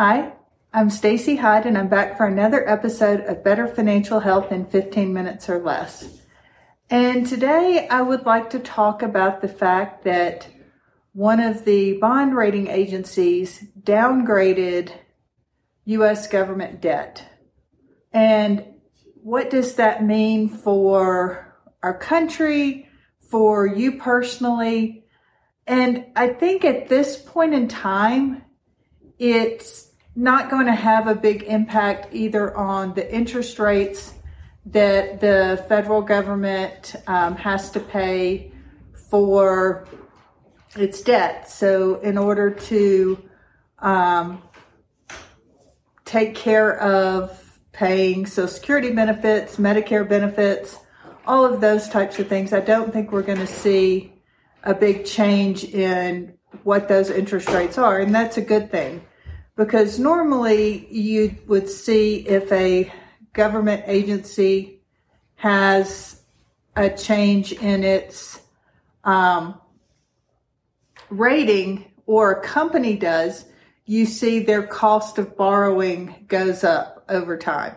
Hi, I'm Stacey Hyde and I'm back for another episode of Better Financial Health in 15 minutes or less. And today I would like to talk about the fact that one of the bond rating agencies downgraded US government debt. And what does that mean for our country, for you personally? And I think at this point in time, it's not going to have a big impact either on the interest rates that the federal government um, has to pay for its debt. So, in order to um, take care of paying Social Security benefits, Medicare benefits, all of those types of things, I don't think we're going to see a big change in what those interest rates are. And that's a good thing because normally you would see if a government agency has a change in its um, rating or a company does, you see their cost of borrowing goes up over time.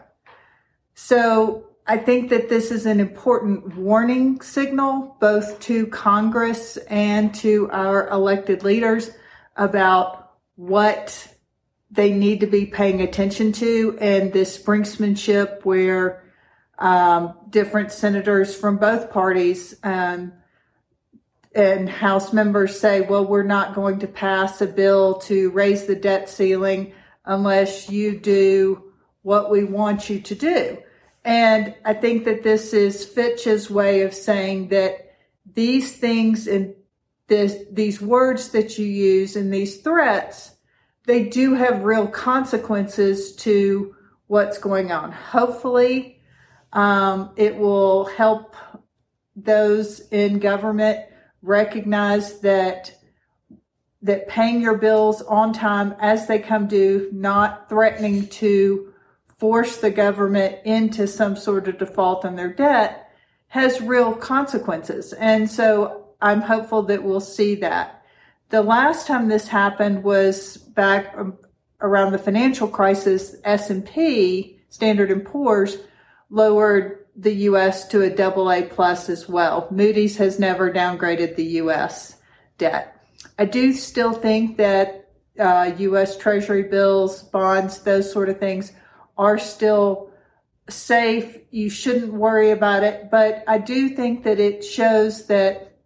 So I think that this is an important warning signal both to Congress and to our elected leaders about what they need to be paying attention to and this brinksmanship where um, different senators from both parties um, and House members say, well, we're not going to pass a bill to raise the debt ceiling unless you do what we want you to do. And I think that this is Fitch's way of saying that these things and this, these words that you use and these threats they do have real consequences to what's going on. Hopefully, um, it will help those in government recognize that that paying your bills on time as they come due, not threatening to force the government into some sort of default on their debt, has real consequences. And so I'm hopeful that we'll see that. The last time this happened was back um, around the financial crisis. S&P, Standard & Poor's, lowered the U.S. to a double A plus as well. Moody's has never downgraded the U.S. debt. I do still think that uh, U.S. Treasury bills, bonds, those sort of things are still safe. You shouldn't worry about it. But I do think that it shows that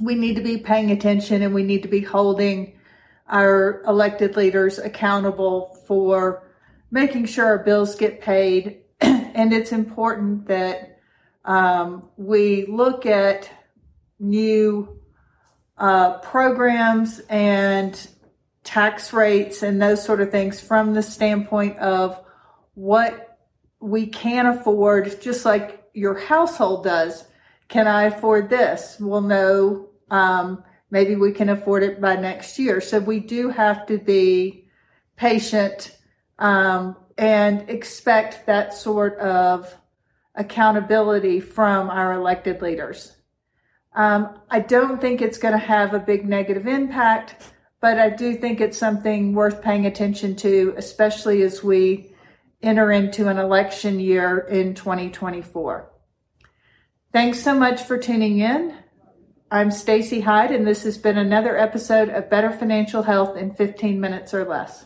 we need to be paying attention and we need to be holding our elected leaders accountable for making sure our bills get paid. and it's important that um, we look at new uh, programs and tax rates and those sort of things from the standpoint of what we can afford, just like your household does. Can I afford this? Well, no, um, maybe we can afford it by next year. So we do have to be patient um, and expect that sort of accountability from our elected leaders. Um, I don't think it's going to have a big negative impact, but I do think it's something worth paying attention to, especially as we enter into an election year in 2024. Thanks so much for tuning in. I'm Stacey Hyde, and this has been another episode of Better Financial Health in 15 minutes or less.